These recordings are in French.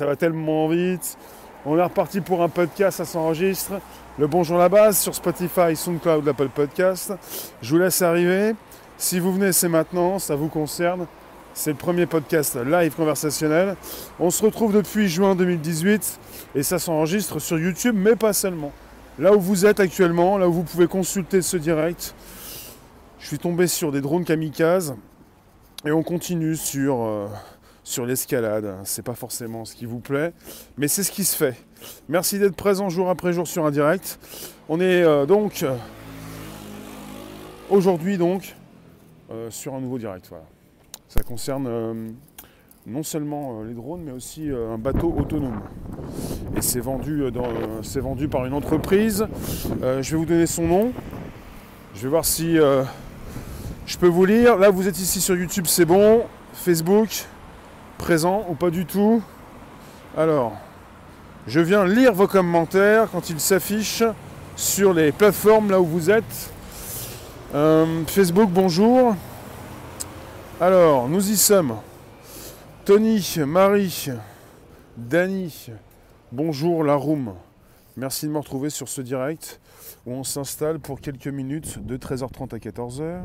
ça va tellement vite. On est reparti pour un podcast, ça s'enregistre. Le Bonjour la base sur Spotify, SoundCloud, Apple Podcast. Je vous laisse arriver. Si vous venez, c'est maintenant, ça vous concerne. C'est le premier podcast live conversationnel. On se retrouve depuis juin 2018 et ça s'enregistre sur YouTube, mais pas seulement. Là où vous êtes actuellement, là où vous pouvez consulter ce direct, je suis tombé sur des drones kamikazes et on continue sur, euh, sur l'escalade. C'est pas forcément ce qui vous plaît, mais c'est ce qui se fait. Merci d'être présent jour après jour sur un direct. On est euh, donc aujourd'hui donc euh, sur un nouveau direct. Ça concerne non seulement les drones, mais aussi un bateau autonome. Et c'est vendu, vendu par une entreprise. je vais vous donner son nom. Je vais voir si je peux vous lire. Là, vous êtes ici sur YouTube, c'est bon. Facebook, présent ou pas du tout. Alors, je viens lire vos commentaires quand ils s'affichent sur les plateformes là où vous êtes. Euh, Facebook, bonjour. Alors, nous y sommes. Tony, Marie, Dany, bonjour la room. Merci de me retrouver sur ce direct où on s'installe pour quelques minutes de 13h30 à 14h.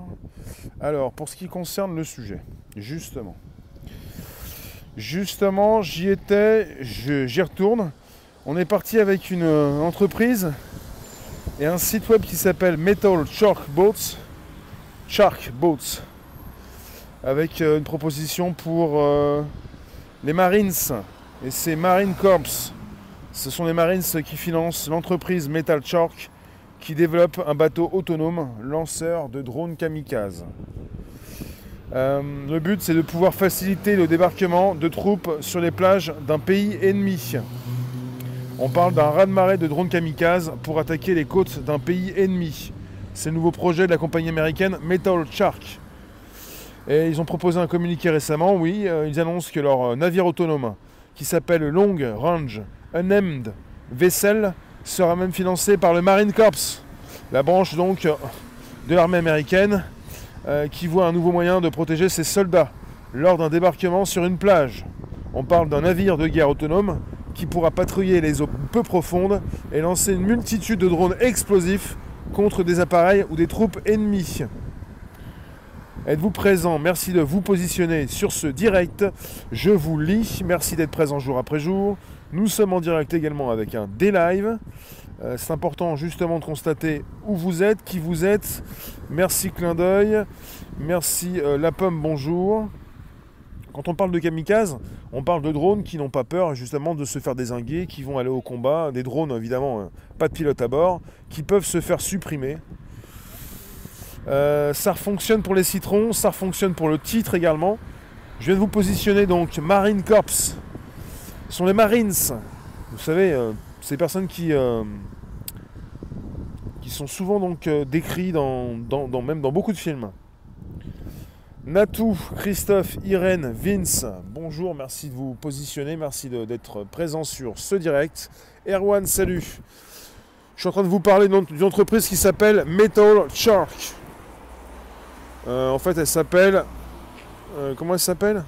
Alors, pour ce qui concerne le sujet, justement. Justement, j'y étais, j'y retourne. On est parti avec une euh, entreprise et un site web qui s'appelle Metal Shark Boats. Shark Boats. Avec euh, une proposition pour euh, les Marines. Et c'est Marine Corps. Ce sont les Marines qui financent l'entreprise Metal Shark qui développe un bateau autonome lanceur de drones kamikazes. Euh, le but c'est de pouvoir faciliter le débarquement de troupes sur les plages d'un pays ennemi. On parle d'un raz-de-marée de drones kamikazes pour attaquer les côtes d'un pays ennemi. C'est le nouveau projet de la compagnie américaine Metal Shark. Et ils ont proposé un communiqué récemment, oui, euh, ils annoncent que leur navire autonome, qui s'appelle Long Range Unnamed Vessel, sera même financé par le Marine Corps, la branche donc de l'armée américaine euh, qui voit un nouveau moyen de protéger ses soldats lors d'un débarquement sur une plage. On parle d'un navire de guerre autonome qui pourra patrouiller les eaux peu profondes et lancer une multitude de drones explosifs contre des appareils ou des troupes ennemies. Êtes-vous présent? Merci de vous positionner sur ce direct. Je vous lis. Merci d'être présent jour après jour. Nous sommes en direct également avec un D-Live. Euh, c'est important justement de constater où vous êtes, qui vous êtes. Merci clin d'œil. Merci euh, la pomme, bonjour. Quand on parle de kamikaze, on parle de drones qui n'ont pas peur justement de se faire désinguer, qui vont aller au combat. Des drones évidemment, euh, pas de pilote à bord, qui peuvent se faire supprimer. Ça fonctionne pour les citrons, ça fonctionne pour le titre également. Je viens de vous positionner donc Marine Corps sont les Marines. Vous savez, euh, ces personnes qui, euh, qui sont souvent donc euh, décrits même dans beaucoup de films. Natou, Christophe, Irène, Vince, bonjour, merci de vous positionner, merci d'être présent sur ce direct. Erwan, salut. Je suis en train de vous parler d'une entreprise qui s'appelle Metal Shark. En fait, elle s'appelle. comment elle s'appelle?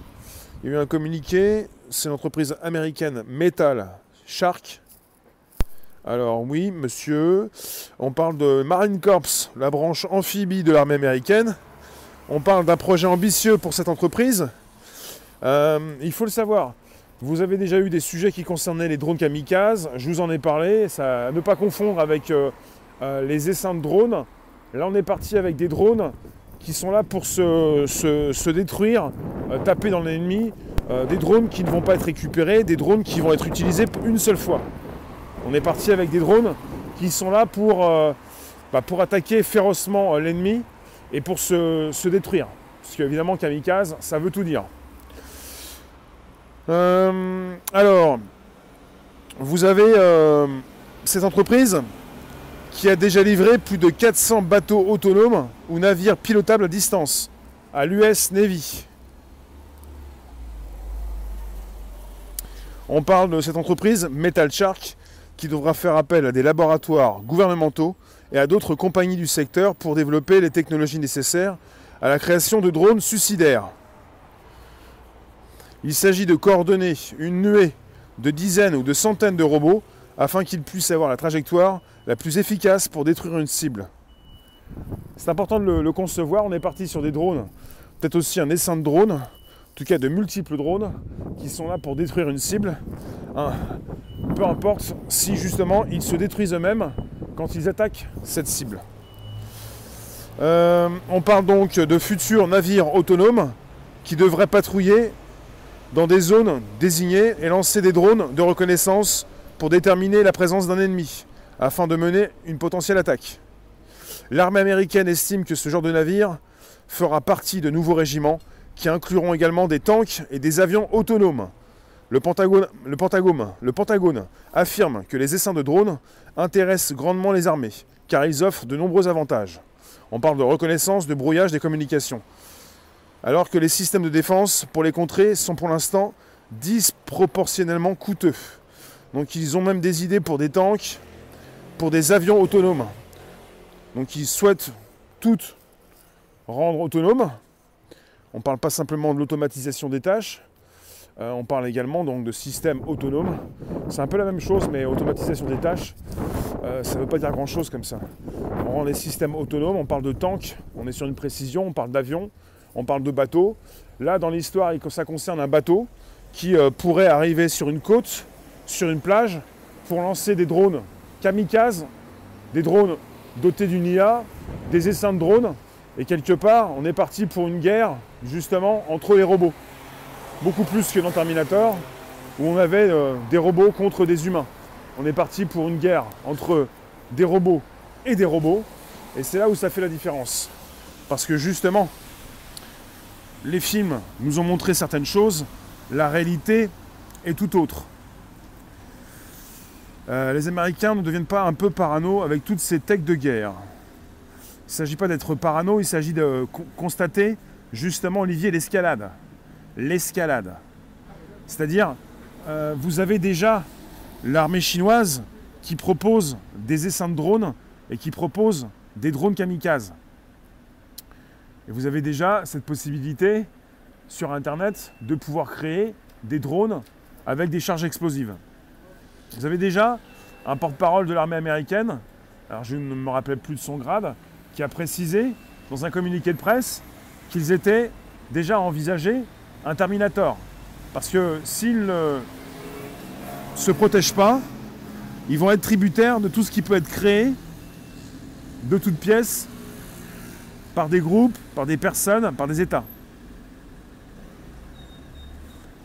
Il y a eu un communiqué c'est l'entreprise américaine Metal Shark. Alors oui, monsieur, on parle de Marine Corps, la branche amphibie de l'armée américaine. On parle d'un projet ambitieux pour cette entreprise. Euh, il faut le savoir, vous avez déjà eu des sujets qui concernaient les drones kamikazes, je vous en ai parlé, ne pas confondre avec euh, euh, les essaims de drones. Là on est parti avec des drones qui sont là pour se, détruire, taper dans l'ennemi, euh, des drones qui ne vont pas être récupérés, des drones qui vont être utilisés une seule fois. On est parti avec des drones qui sont là pour, euh, bah, pour attaquer férocement euh, l'ennemi et pour se, détruire. Parce qu'évidemment, kamikaze, ça veut tout dire. alors, vous avez cette entreprise qui a déjà livré plus de 400 bateaux autonomes ou navires pilotables à distance à l'US Navy. On parle de cette entreprise, Metal Shark, qui devra faire appel à des laboratoires gouvernementaux et à d'autres compagnies du secteur pour développer les technologies nécessaires à la création de drones suicidaires. Il s'agit de coordonner une nuée de dizaines ou de centaines de robots afin qu'ils puissent avoir la trajectoire la plus efficace pour détruire une cible. C'est important de le, concevoir. On est parti sur des drones, peut-être aussi un essaim de drones, en tout cas de multiples drones qui sont là pour détruire une cible. peu importe si justement ils se détruisent eux-mêmes quand ils attaquent cette cible. Euh, on parle donc de futurs navires autonomes qui devraient patrouiller dans des zones désignées et lancer des drones de reconnaissance pour déterminer la présence d'un ennemi afin de mener une potentielle attaque. L'armée américaine estime que ce genre de navire fera partie de nouveaux régiments qui incluront également des tanks et des avions autonomes. Le Pentagone, le, Pentagone, affirme que les essaims de drones intéressent grandement les armées, car ils offrent de nombreux avantages. On parle de reconnaissance, de brouillage des communications. Alors que les systèmes de défense pour les contrer sont pour l'instant disproportionnellement coûteux. Donc ils ont même des idées pour des tanks, pour des avions autonomes. Donc ils souhaitent toutes rendre autonomes. On ne parle pas simplement de l'automatisation des tâches, euh, on parle également donc de systèmes autonomes. C'est un peu la même chose, mais automatisation des tâches, euh, ça ne veut pas dire grand-chose comme ça. On rend les systèmes autonomes, on parle de tanks, on est sur une précision, on parle d'avions, on parle de bateaux. Là, dans l'histoire, ça concerne un bateau qui euh, pourrait arriver sur une côte, sur une plage, pour lancer des drones kamikazes, des drones dotés d'une IA, des essaims de drones. Et quelque part, on est parti pour une guerre, justement, entre les robots. Beaucoup plus que dans Terminator, où on avait euh, des robots contre des humains. On est parti pour une guerre entre des robots et des robots. Et c'est là où ça fait la différence. Parce que justement, les films nous ont montré certaines choses, la réalité est tout autre. Euh, les Américains ne deviennent pas un peu parano avec toutes ces techs de guerre. Il ne s'agit pas d'être parano, il s'agit de constater justement, Olivier, l'escalade. L'escalade. C'est-à-dire, euh, vous avez déjà l'armée chinoise qui propose des essaims de drones et qui propose des drones kamikazes. Et vous avez déjà cette possibilité sur Internet de pouvoir créer des drones avec des charges explosives. Vous avez déjà un porte-parole de l'armée américaine, alors je ne me rappelle plus de son grade, qui a précisé dans un communiqué de presse qu'ils étaient déjà envisagés un Terminator. Parce que s'ils ne se protègent pas, ils vont être tributaires de tout ce qui peut être créé de toutes pièces par des groupes, par des personnes, par des États.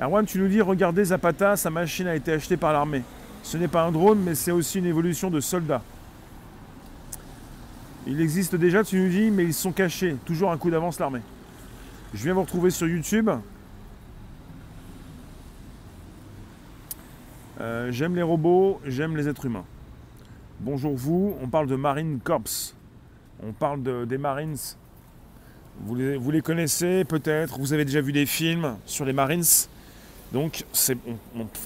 Erwan, tu nous dis, regardez Zapata, sa machine a été achetée par l'armée. Ce n'est pas un drone, mais c'est aussi une évolution de soldats. Il existe déjà, tu nous dis, mais ils sont cachés. Toujours un coup d'avance l'armée. Je viens vous retrouver sur YouTube. Euh, j'aime les robots, j'aime les êtres humains. Bonjour vous, on parle de Marine Corps. On parle des Marines. Vous les, connaissez peut-être, vous avez déjà vu des films sur les Marines. Donc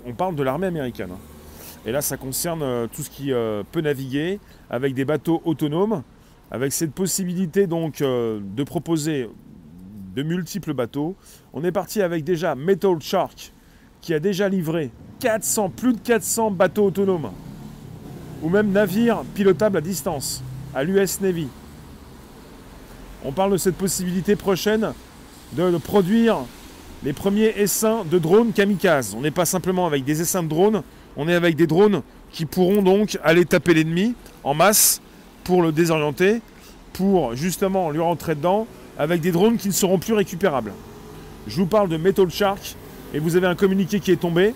on, parle de l'armée américaine. Et là ça concerne euh, tout ce qui euh, peut naviguer avec des bateaux autonomes, avec cette possibilité donc de proposer de multiples bateaux. On est parti avec déjà Metal Shark qui a déjà livré 400, plus de 400 bateaux autonomes, ou même navires pilotables à distance, à l'US Navy. On parle de cette possibilité prochaine de, produire les premiers essaims de drones kamikazes. On n'est pas simplement avec des essaims de drones, on est avec des drones qui pourront donc aller taper l'ennemi en masse pour le désorienter, pour justement lui rentrer dedans, avec des drones qui ne seront plus récupérables. Je vous parle de Metal Shark, et vous avez un communiqué qui est tombé.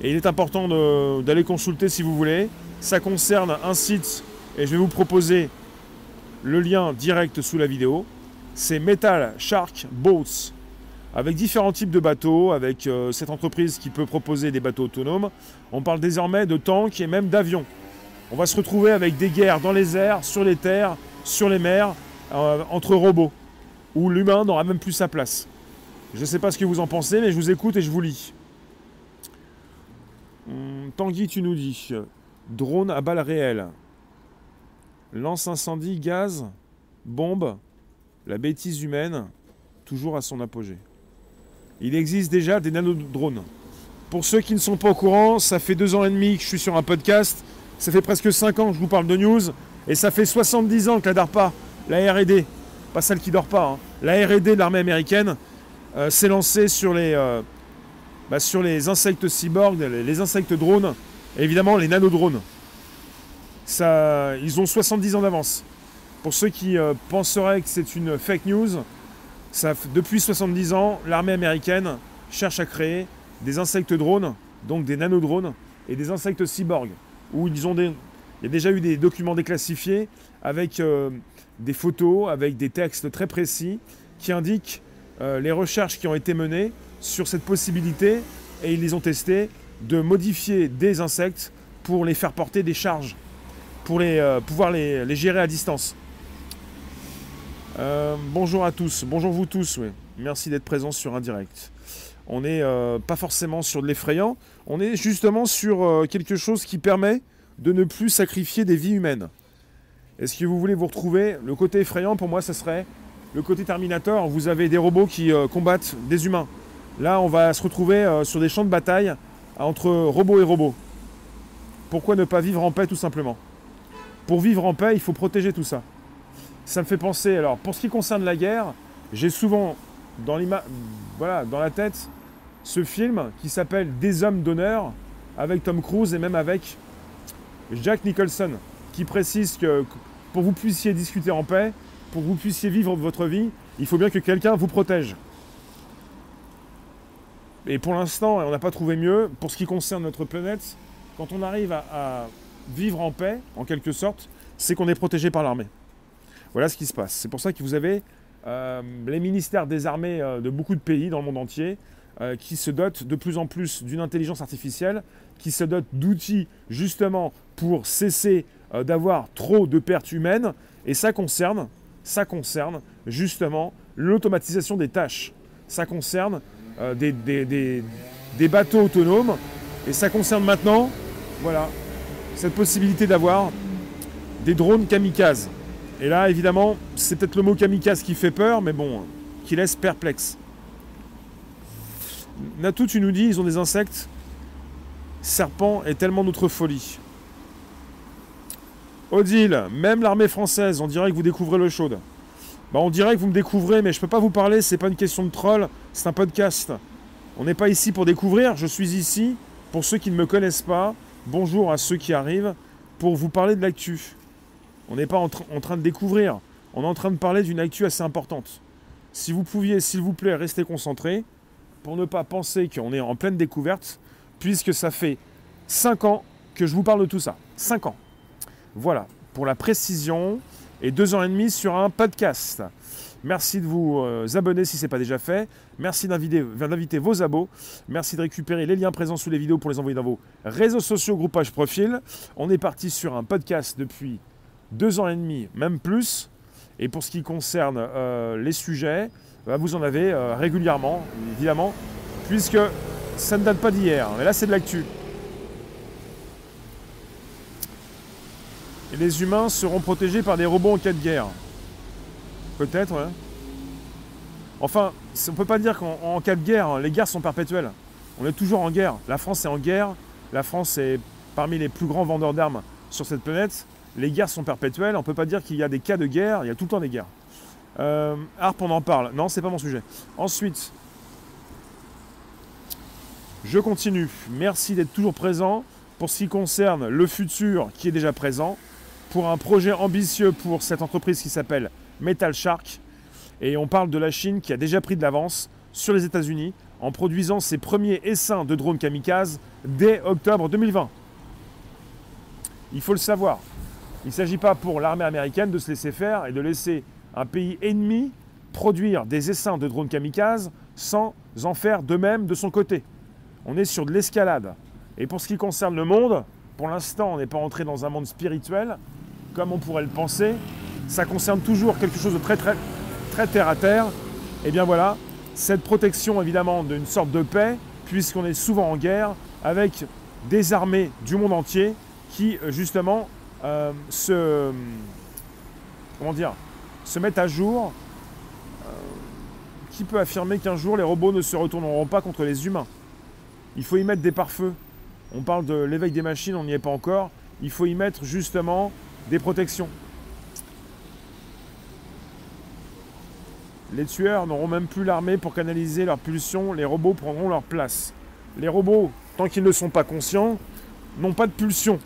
Et il est important d'aller consulter si vous voulez. Ça concerne un site et je vais vous proposer le lien direct sous la vidéo. C'est Metal Shark Boats avec différents types de bateaux, avec euh, cette entreprise qui peut proposer des bateaux autonomes. On parle désormais de tanks et même d'avions. On va se retrouver avec des guerres dans les airs, sur les terres, sur les mers, euh, entre robots, où l'humain n'aura même plus sa place. Je ne sais pas ce que vous en pensez, mais je vous écoute et je vous lis. Hum, Tanguy, tu nous dis drone à balles réelles, lance incendie, gaz, bombe, la bêtise humaine, toujours à son apogée. Il existe déjà des nanodrones Pour ceux qui ne sont pas au courant, ça fait deux ans et demi que je suis sur un podcast. Ça fait presque cinq ans que je vous parle de news. Et ça fait 70 ans que la DARPA, la RD, pas celle qui dort pas, hein, la RD de l'armée américaine, euh, s'est lancée sur les, euh, bah, sur les insectes cyborgs, les, insectes drones, et évidemment les nanodrones. Ça, ils ont 70 ans d'avance. Pour ceux qui euh, penseraient que c'est une fake news, depuis 70 ans, l'armée américaine cherche à créer des insectes drones, donc des nanodrones, et des insectes cyborgs, il y a déjà eu des documents déclassifiés avec euh, des photos, avec des textes très précis qui indiquent euh, les recherches qui ont été menées sur cette possibilité, et ils les ont testées, de modifier des insectes pour les faire porter des charges, pour euh, pouvoir les, gérer à distance. Bonjour à tous, bonjour vous tous, oui. merci d'être présents sur un direct. On n'est pas forcément sur de l'effrayant, on est justement sur quelque chose qui permet de ne plus sacrifier des vies humaines. Est-ce que vous voulez vous retrouver? Le côté effrayant pour moi, ce serait le côté Terminator. Vous avez des robots qui euh, combattent des humains. Là, on va se retrouver euh, sur des champs de bataille entre robots et robots. Pourquoi ne pas vivre en paix tout simplement? Pour vivre en paix, il faut protéger tout ça. Ça me fait penser, alors pour ce qui concerne la guerre, j'ai souvent dans, voilà, dans la tête ce film qui s'appelle Des hommes d'honneur avec Tom Cruise et même avec Jack Nicholson, qui précise que pour que vous puissiez discuter en paix, pour que vous puissiez vivre votre vie, il faut bien que quelqu'un vous protège. Et pour l'instant, on n'a pas trouvé mieux. Pour ce qui concerne notre planète, quand on arrive à, vivre en paix, en quelque sorte, c'est qu'on est protégé par l'armée. Voilà ce qui se passe. C'est pour ça que vous avez euh, les ministères des armées euh, de beaucoup de pays dans le monde entier euh, qui se dotent de plus en plus d'une intelligence artificielle, qui se dotent d'outils justement pour cesser d'avoir trop de pertes humaines. Et ça concerne, ça concerne justement l'automatisation des tâches. Ça concerne des, des, bateaux autonomes. Et ça concerne maintenant, voilà, cette possibilité d'avoir des drones kamikazes. Et là, évidemment, c'est peut-être le mot kamikaze qui fait peur, mais bon, qui laisse perplexe. Natou, tu nous dis, ils ont des insectes. Serpent est tellement notre folie. Odile, même l'armée française, on dirait que vous découvrez le chaude. Bah, on dirait que vous me découvrez, mais je ne peux pas vous parler, c'est pas une question de troll, c'est un podcast. On n'est pas ici pour découvrir, je suis ici pour ceux qui ne me connaissent pas. Bonjour à ceux qui arrivent pour vous parler de l'actu. On n'est pas en, train de découvrir, on est en train de parler d'une actu assez importante. Si vous pouviez, s'il vous plaît, rester concentré, pour ne pas penser qu'on est en pleine découverte, puisque ça fait 5 ans que je vous parle de tout ça. 5 ans. Voilà, pour la précision, et 2 ans et demi sur un podcast. Merci de vous euh, abonner si ce n'est pas déjà fait. Merci d'inviter vos abos. Merci de récupérer les liens présents sous les vidéos pour les envoyer dans vos réseaux sociaux, groupages, profils. On est parti sur un podcast depuis 2 ans et demi, même plus. Et pour ce qui concerne euh, les sujets, bah, vous en avez euh, régulièrement, évidemment, puisque ça ne date pas d'hier. Mais là, c'est de l'actu. Et les humains seront protégés par des robots en cas de guerre. Peut-être, ouais. Enfin, on ne peut pas dire qu'en cas de guerre, hein, les guerres sont perpétuelles. On est toujours en guerre. La France est en guerre. La France est parmi les plus grands vendeurs d'armes sur cette planète. Les guerres sont perpétuelles. On ne peut pas dire qu'il y a des cas de guerre. Il y a tout le temps des guerres. Euh, Harp, on en parle. Non, c'est pas mon sujet. Ensuite, je continue. Merci d'être toujours présent pour ce qui concerne le futur qui est déjà présent, pour un projet ambitieux pour cette entreprise qui s'appelle Metal Shark. Et on parle de la Chine qui a déjà pris de l'avance sur les États-Unis en produisant ses premiers essaims de drones kamikazes dès octobre 2020. Il faut le savoir. Il ne s'agit pas pour l'armée américaine de se laisser faire et de laisser un pays ennemi produire des essaims de drones kamikazes sans en faire de même de son côté. On est sur de l'escalade. Et pour ce qui concerne le monde, pour l'instant, on n'est pas entré dans un monde spirituel, comme on pourrait le penser. Ça concerne toujours quelque chose de très, très, très terre à terre. Et bien voilà, cette protection évidemment d'une sorte de paix, puisqu'on est souvent en guerre avec des armées du monde entier qui justement euh, se. Comment dire se mettent à jour. Euh, qui peut affirmer qu'un jour les robots ne se retourneront pas contre les humains il faut y mettre des pare-feux. On parle de l'éveil des machines, on n'y est pas encore. Il faut y mettre justement des protections. Les tueurs n'auront même plus l'armée pour canaliser leurs pulsions, les robots prendront leur place. Les robots, tant qu'ils ne sont pas conscients, n'ont pas de pulsion.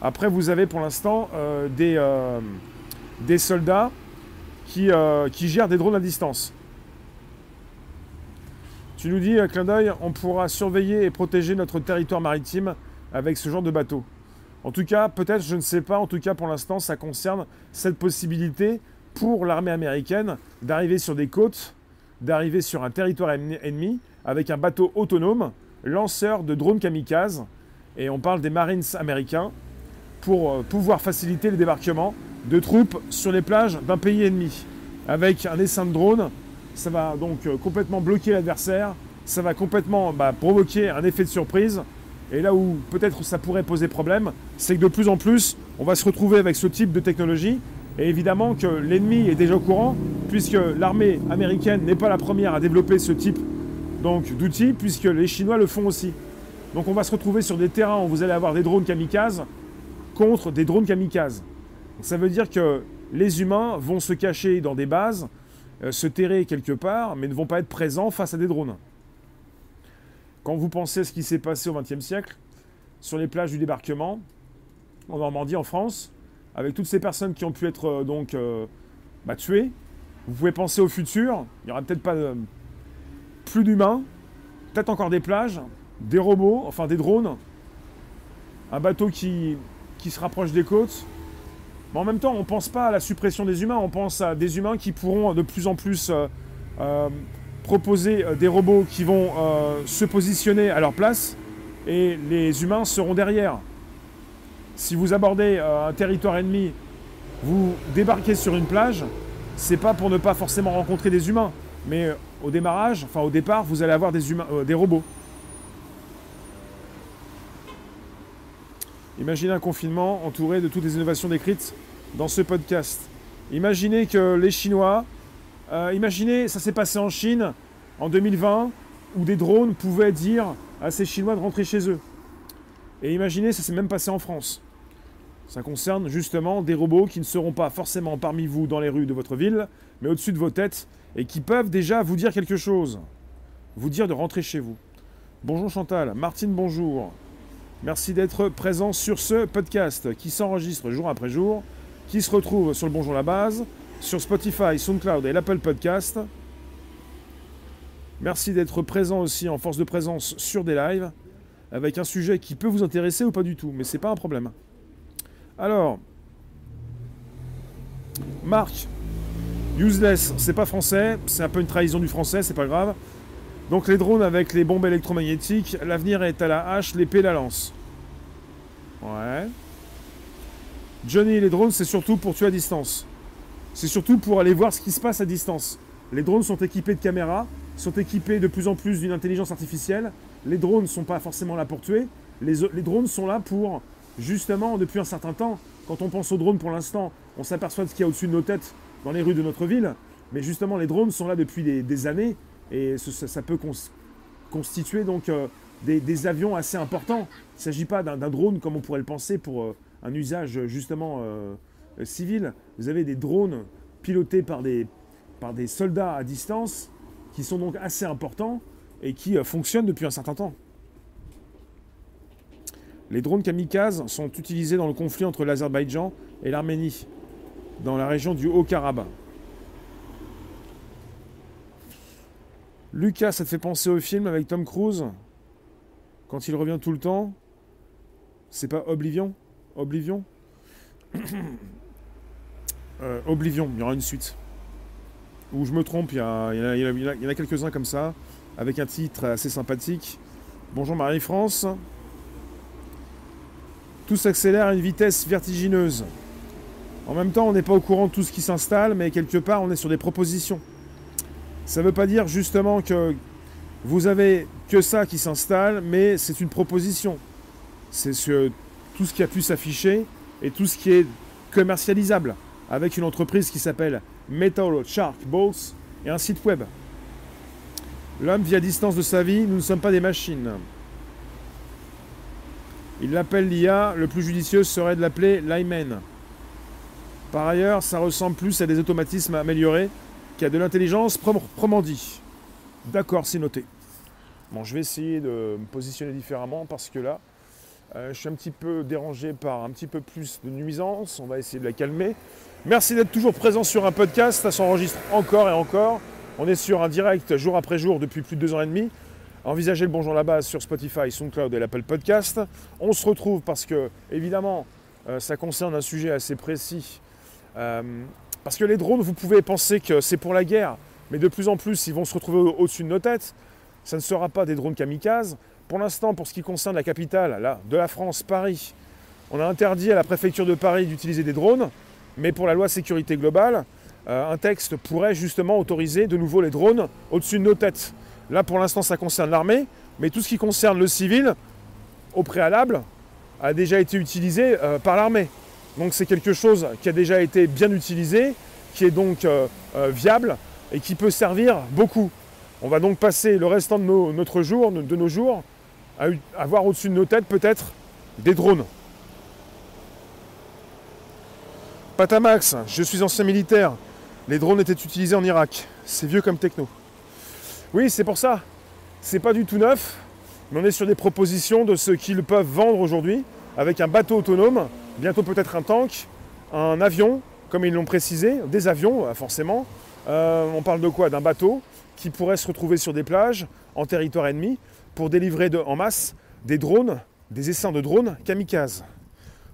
Après, vous avez pour l'instant euh, des, euh, des soldats qui, euh, qui gèrent des drones à distance. Tu nous dis, clin d'œil, on pourra surveiller et protéger notre territoire maritime avec ce genre de bateau. En tout cas, peut-être, je ne sais pas, en tout cas pour l'instant, ça concerne cette possibilité pour l'armée américaine d'arriver sur des côtes, d'arriver sur un territoire ennemi avec un bateau autonome, lanceur de drones kamikazes, et on parle des Marines américains, pour euh, pouvoir faciliter le débarquement de troupes sur les plages d'un pays ennemi. Avec un essaim de drone, ça va donc euh, complètement bloquer l'adversaire, ça va complètement bah, provoquer un effet de surprise. Et là où peut-être ça pourrait poser problème, c'est que de plus en plus, on va se retrouver avec ce type de technologie. Et évidemment que l'ennemi est déjà au courant, puisque l'armée américaine n'est pas la première à développer ce type d'outils, puisque les Chinois le font aussi. Donc on va se retrouver sur des terrains où vous allez avoir des drones kamikazes contre des drones kamikazes. ça veut dire que les humains vont se cacher dans des bases, euh, se terrer quelque part, mais ne vont pas être présents face à des drones. Quand vous pensez à ce qui s'est passé au XXe siècle, sur les plages du débarquement, en Normandie, en France, avec toutes ces personnes qui ont pu être euh, donc euh, bah, tuées, vous pouvez penser au futur, il n'y aura peut-être pas plus d'humains, peut-être encore des plages, des robots, enfin des drones, un bateau qui qui se rapprochent des côtes. Mais en même temps, on ne pense pas à la suppression des humains, on pense à des humains qui pourront de plus en plus euh, euh, proposer euh, des robots qui vont se positionner à leur place et les humains seront derrière. Si vous abordez un territoire ennemi, vous débarquez sur une plage, c'est pas pour ne pas forcément rencontrer des humains, mais au démarrage, enfin au départ, vous allez avoir des robots. Imaginez un confinement entouré de toutes les innovations décrites dans ce podcast. Imaginez que les Chinois, euh, imaginez, ça s'est passé en Chine en 2020, où des drones pouvaient dire à ces Chinois de rentrer chez eux. Et imaginez, ça s'est même passé en France. Ça concerne justement des robots qui ne seront pas forcément parmi vous dans les rues de votre ville, mais au-dessus de vos têtes, et qui peuvent déjà vous dire quelque chose. Vous dire de rentrer chez vous. Bonjour Chantal, Martine bonjour. Merci d'être présent sur ce podcast qui s'enregistre jour après jour, qui se retrouve sur le Bonjour la Base, sur Spotify, SoundCloud et l'Apple Podcast. Merci d'être présent aussi en force de présence sur des lives, avec un sujet qui peut vous intéresser ou pas du tout, mais c'est pas un problème. Alors, Marc, useless, c'est pas français, c'est un peu une trahison du français, c'est pas grave. Donc les drones avec les bombes électromagnétiques, l'avenir est à la hache, l'épée la lance. Ouais. Johnny, les drones, c'est surtout pour tuer à distance. C'est surtout pour aller voir ce qui se passe à distance. Les drones sont équipés de caméras, sont équipés de plus en plus d'une intelligence artificielle. Les drones ne sont pas forcément là pour tuer. Les, drones sont là pour, justement, depuis un certain temps, quand on pense aux drones pour l'instant, on s'aperçoit de ce qu'il y a au-dessus de nos têtes dans les rues de notre ville. Mais justement, les drones sont là depuis des années et ça, peut constituer donc euh, des, avions assez importants. Il ne s'agit pas d'un drone comme on pourrait le penser pour euh, un usage justement euh, civil. Vous avez des drones pilotés par des, par des soldats à distance qui sont donc assez importants et qui fonctionnent depuis un certain temps. Les drones kamikazes sont utilisés dans le conflit entre l'Azerbaïdjan et l'Arménie, dans la région du Haut-Karabakh. Lucas, ça te fait penser au film avec Tom Cruise Quand il revient tout le temps? C'est pas Oblivion? Oblivion? Euh, Oblivion, il y aura une suite. Ou je me trompe, il y, en a, quelques-uns comme ça, avec un titre assez sympathique. Bonjour Marie-France. Tout s'accélère à une vitesse vertigineuse. En même temps, on n'est pas au courant de tout ce qui s'installe, mais quelque part, on est sur des propositions. Ça ne veut pas dire justement que vous avez que ça qui s'installe, mais c'est une proposition. C'est ce, tout ce qui a pu s'afficher et tout ce qui est commercialisable avec une entreprise qui s'appelle Metal Shark Boats et un site web. L'homme vit à distance de sa vie, nous ne sommes pas des machines. Il l'appelle l'IA, le plus judicieux serait de l'appeler l'IMEN. Par ailleurs, ça ressemble plus à des automatismes améliorés qu'à de l'intelligence proprement dit. D'accord, c'est noté. Bon, je vais essayer de me positionner différemment parce que là, euh, je suis un petit peu dérangé par un petit peu plus de nuisance. On va essayer de la calmer. Merci d'être toujours présent sur un podcast. Ça s'enregistre encore et encore. On est sur un direct jour après jour depuis plus de deux ans et demi. Envisagez le bonjour à la base sur Spotify, SoundCloud et l'Apple Podcast. On se retrouve parce que, évidemment, euh, ça concerne un sujet assez précis. Euh, parce que les drones, vous pouvez penser que c'est pour la guerre, mais de plus en plus, ils vont se retrouver au-dessus de nos têtes. Ça ne sera pas des drones kamikazes. Pour l'instant, pour ce qui concerne la capitale de la France, Paris, on a interdit à la préfecture de Paris d'utiliser des drones, mais pour la loi sécurité globale, euh, un texte pourrait justement autoriser de nouveau les drones au-dessus de nos têtes. Là, pour l'instant, ça concerne l'armée, mais tout ce qui concerne le civil, au préalable, a déjà été utilisé euh, par l'armée. Donc c'est quelque chose qui a déjà été bien utilisé, qui est donc euh, euh, viable et qui peut servir beaucoup. On va donc passer le restant de notre jour, de nos jours, à avoir au-dessus de nos têtes peut-être des drones. Patamax, je suis ancien militaire. Les drones étaient utilisés en Irak. C'est vieux comme techno. Oui, c'est pour ça. C'est pas du tout neuf, mais on est sur des propositions de ce qu'ils peuvent vendre aujourd'hui avec un bateau autonome, bientôt peut-être un tank, un avion, comme ils l'ont précisé, des avions euh, forcément. Euh, on parle de quoi? D'un bateau qui pourrait se retrouver sur des plages en territoire ennemi pour délivrer en masse des drones, des essaims de drones kamikazes,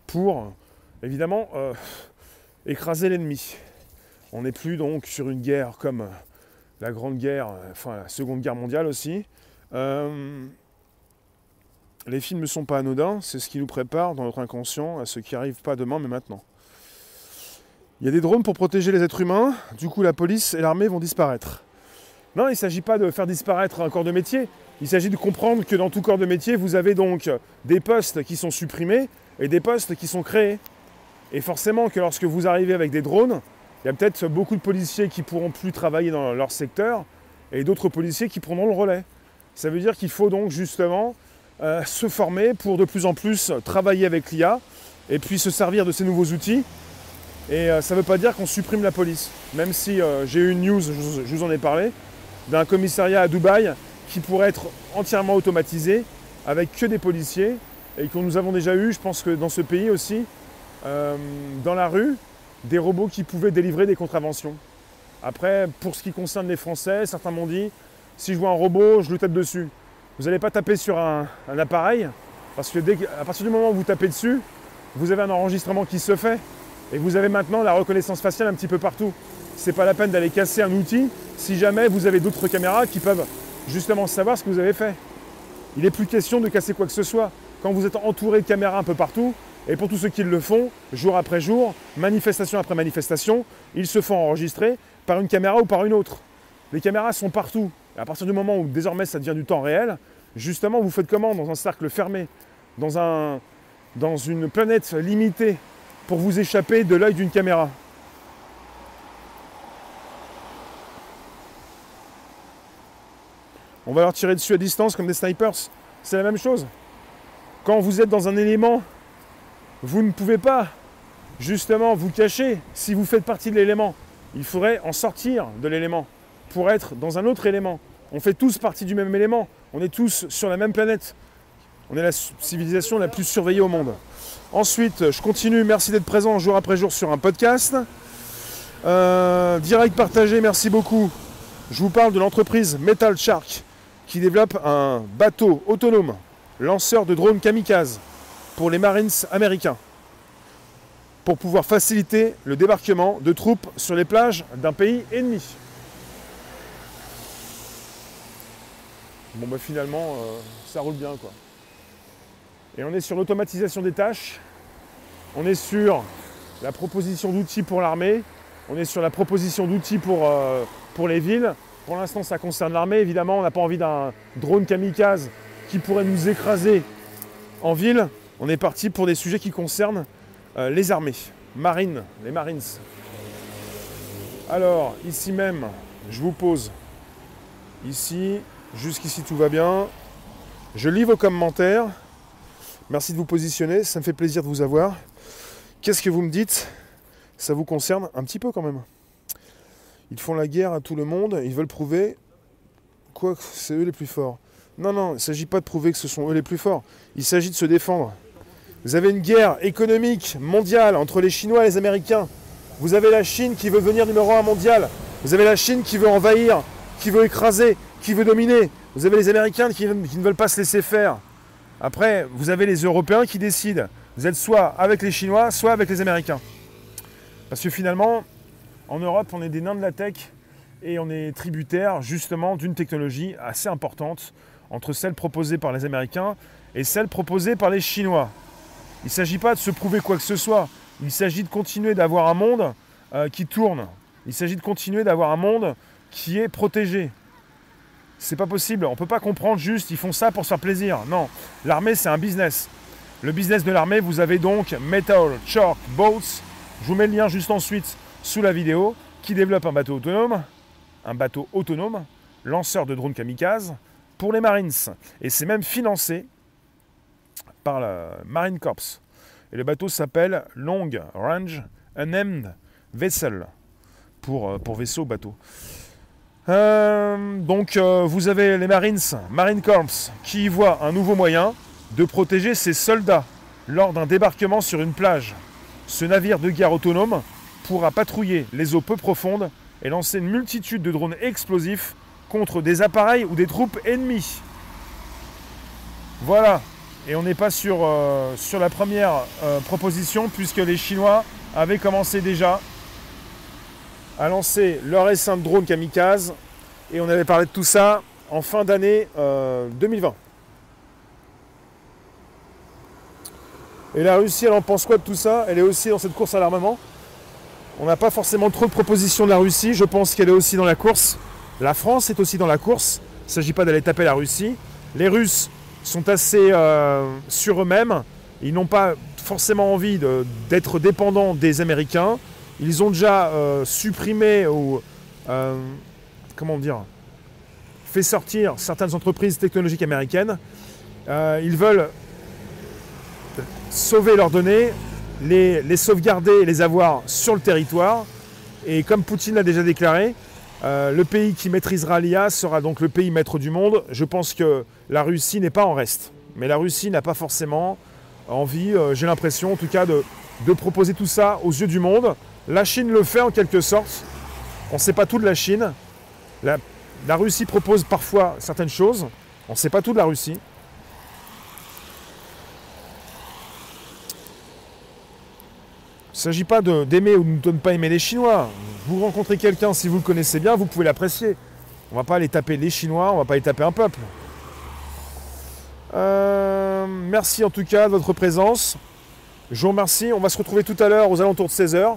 pour évidemment euh, écraser l'ennemi. On n'est plus donc sur une guerre comme la Grande Guerre, enfin la Seconde Guerre mondiale aussi. Les films ne sont pas anodins, c'est ce qui nous prépare dans notre inconscient à ce qui arrive pas demain mais maintenant. Il y a des drones pour protéger les êtres humains, du coup la police et l'armée vont disparaître. Non, il ne s'agit pas de faire disparaître un corps de métier, il s'agit de comprendre que dans tout corps de métier, vous avez donc des postes qui sont supprimés et des postes qui sont créés. Et forcément que lorsque vous arrivez avec des drones, il y a peut-être beaucoup de policiers qui pourront plus travailler dans leur secteur et d'autres policiers qui prendront le relais. Ça veut dire qu'il faut donc justement euh, se former pour de plus en plus travailler avec l'IA et puis se servir de ces nouveaux outils. Et euh, ça ne veut pas dire qu'on supprime la police. Même si euh, j'ai eu une news, je vous en ai parlé, d'un commissariat à Dubaï qui pourrait être entièrement automatisé avec que des policiers et que nous avons déjà eu, je pense que dans ce pays aussi, dans la rue, des robots qui pouvaient délivrer des contraventions. Après, pour ce qui concerne les Français, certains m'ont dit, si je vois un robot, je le tape dessus. Vous n'allez pas taper sur un, appareil, parce que à partir du moment où vous tapez dessus, vous avez un enregistrement qui se fait. Et vous avez maintenant la reconnaissance faciale un petit peu partout. C'est pas la peine d'aller casser un outil si jamais vous avez d'autres caméras qui peuvent justement savoir ce que vous avez fait. Il n'est plus question de casser quoi que ce soit. Quand vous êtes entouré de caméras un peu partout, et pour tous ceux qui le font, jour après jour, manifestation après manifestation, ils se font enregistrer par une caméra ou par une autre. Les caméras sont partout. À partir du moment où désormais ça devient du temps réel, justement, vous faites comment dans un cercle fermé, dans, dans une planète limitée, pour vous échapper de l'œil d'une caméra? On va leur tirer dessus à distance comme des snipers. C'est la même chose. Quand vous êtes dans un élément vous ne pouvez pas justement vous cacher si vous faites partie de l'élément. Il faudrait en sortir de l'élément pour être dans un autre élément. On fait tous partie du même élément. On est tous sur la même planète. On est la civilisation la plus surveillée au monde. Ensuite, je continue. Merci d'être présent jour après jour sur un podcast. Euh, direct partagé, merci beaucoup. Je vous parle de l'entreprise Metal Shark qui développe un bateau autonome, lanceur de drones kamikaze pour les Marines américains pour pouvoir faciliter le débarquement de troupes sur les plages d'un pays ennemi. Bon bah finalement euh, ça roule bien quoi. Et on est sur l'automatisation des tâches, on est sur la proposition d'outils pour l'armée, on est sur la proposition d'outils pour, euh, pour les villes. Pour l'instant ça concerne l'armée, évidemment on n'a pas envie d'un drone kamikaze qui pourrait nous écraser en ville. On est parti pour des sujets qui concernent euh, les armées, marines, les marines. Alors, ici même, je vous pose ici Jusqu'ici tout va bien. Je lis vos commentaires. Merci de vous positionner, ça me fait plaisir de vous avoir. Qu'est-ce que vous me dites? Ça vous concerne un petit peu quand même. Ils font la guerre à tout le monde, ils veulent prouver quoi c'est eux les plus forts. Non, non, il ne s'agit pas de prouver que ce sont eux les plus forts. Il s'agit de se défendre. Vous avez une guerre économique mondiale entre les Chinois et les Américains. Vous avez la Chine qui veut devenir numéro un mondial. Vous avez la Chine qui veut envahir, qui veut écraser, qui veut dominer. Vous avez les Américains qui, ne veulent pas se laisser faire. Après, vous avez les Européens qui décident. Vous êtes soit avec les Chinois, soit avec les Américains. Parce que finalement, en Europe, on est des nains de la tech et on est tributaire justement d'une technologie assez importante entre celle proposée par les Américains et celle proposée par les Chinois. Il ne s'agit pas de se prouver quoi que ce soit. Il s'agit de continuer d'avoir un monde euh, qui tourne. Il s'agit de continuer d'avoir un monde qui est protégé. C'est pas possible. On peut pas comprendre juste, ils font ça pour se faire plaisir. Non. L'armée, c'est un business. Le business de l'armée, vous avez donc Metal Shark Boats. Je vous mets le lien juste ensuite sous la vidéo. Qui développe un bateau autonome. Un bateau autonome, lanceur de drones kamikaze, pour les Marines. Et c'est même financé par la Marine Corps. Et le bateau s'appelle Long Range Unnamed Vessel, pour, euh, pour vaisseau, bateau. Euh, donc euh, vous avez les Marines, Marine Corps, qui voient un nouveau moyen de protéger ses soldats lors d'un débarquement sur une plage. Ce navire de guerre autonome pourra patrouiller les eaux peu profondes et lancer une multitude de drones explosifs contre des appareils ou des troupes ennemies. Voilà. Et on n'est pas sur, euh, la première proposition puisque les Chinois avaient commencé déjà à lancer leur essaim de drones kamikaze et on avait parlé de tout ça en fin d'année 2020. Euh, et la Russie, elle en pense quoi de tout ça? Elle est aussi dans cette course à l'armement. On n'a pas forcément trop de propositions de la Russie. Je pense qu'elle est aussi dans la course. La France est aussi dans la course. Il ne s'agit pas d'aller taper la Russie. Les Russes sont assez euh, sur eux-mêmes. Ils n'ont pas forcément envie d'être dépendants des Américains. Ils ont déjà euh, supprimé ou euh, comment dire fait sortir certaines entreprises technologiques américaines. ils veulent sauver leurs données, les, les sauvegarder et les avoir sur le territoire. Et comme Poutine l'a déjà déclaré, euh, le pays qui maîtrisera l'IA sera donc le pays maître du monde. Je pense que la Russie n'est pas en reste. Mais la Russie n'a pas forcément envie, euh, j'ai l'impression en tout cas, de, proposer tout ça aux yeux du monde. La Chine le fait en quelque sorte. On ne sait pas tout de la Chine. La, Russie propose parfois certaines choses. On ne sait pas tout de la Russie. Il ne s'agit pas d'aimer ou de ne pas aimer les Chinois. Vous rencontrez quelqu'un, si vous le connaissez bien, vous pouvez l'apprécier. On ne va pas aller taper les Chinois, on ne va pas aller taper un peuple. Euh, merci en tout cas de votre présence. Je vous remercie. On va se retrouver tout à l'heure aux alentours de 16h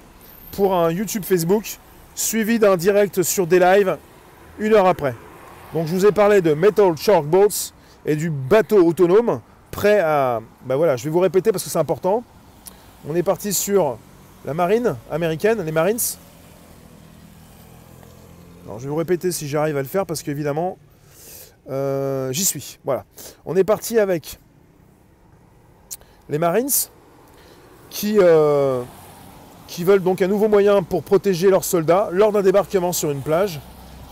pour un YouTube Facebook suivi d'un direct sur des lives une heure après. Donc je vous ai parlé de Metal Shark Boats et du bateau autonome prêt à... Ben voilà, je vais vous répéter parce que c'est important. On est parti sur la marine américaine, les Marines. Alors, je vais vous répéter si j'arrive à le faire parce qu'évidemment, euh, j'y suis. Voilà. On est parti avec les Marines qui, euh, qui veulent donc un nouveau moyen pour protéger leurs soldats lors d'un débarquement sur une plage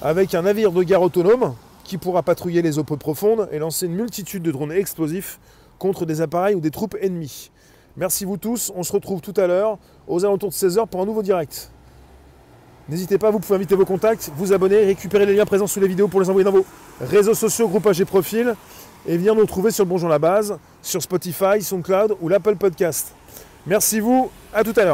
avec un navire de guerre autonome qui pourra patrouiller les eaux profondes et lancer une multitude de drones explosifs contre des appareils ou des troupes ennemies. Merci vous tous, on se retrouve tout à l'heure aux alentours de 16h pour un nouveau direct. N'hésitez pas, vous pouvez inviter vos contacts, vous abonner, récupérer les liens présents sous les vidéos pour les envoyer dans vos réseaux sociaux, groupages et profils, et venir nous trouver sur Bonjour la Base, sur Spotify, SoundCloud ou l'Apple Podcast. Merci vous, à tout à l'heure.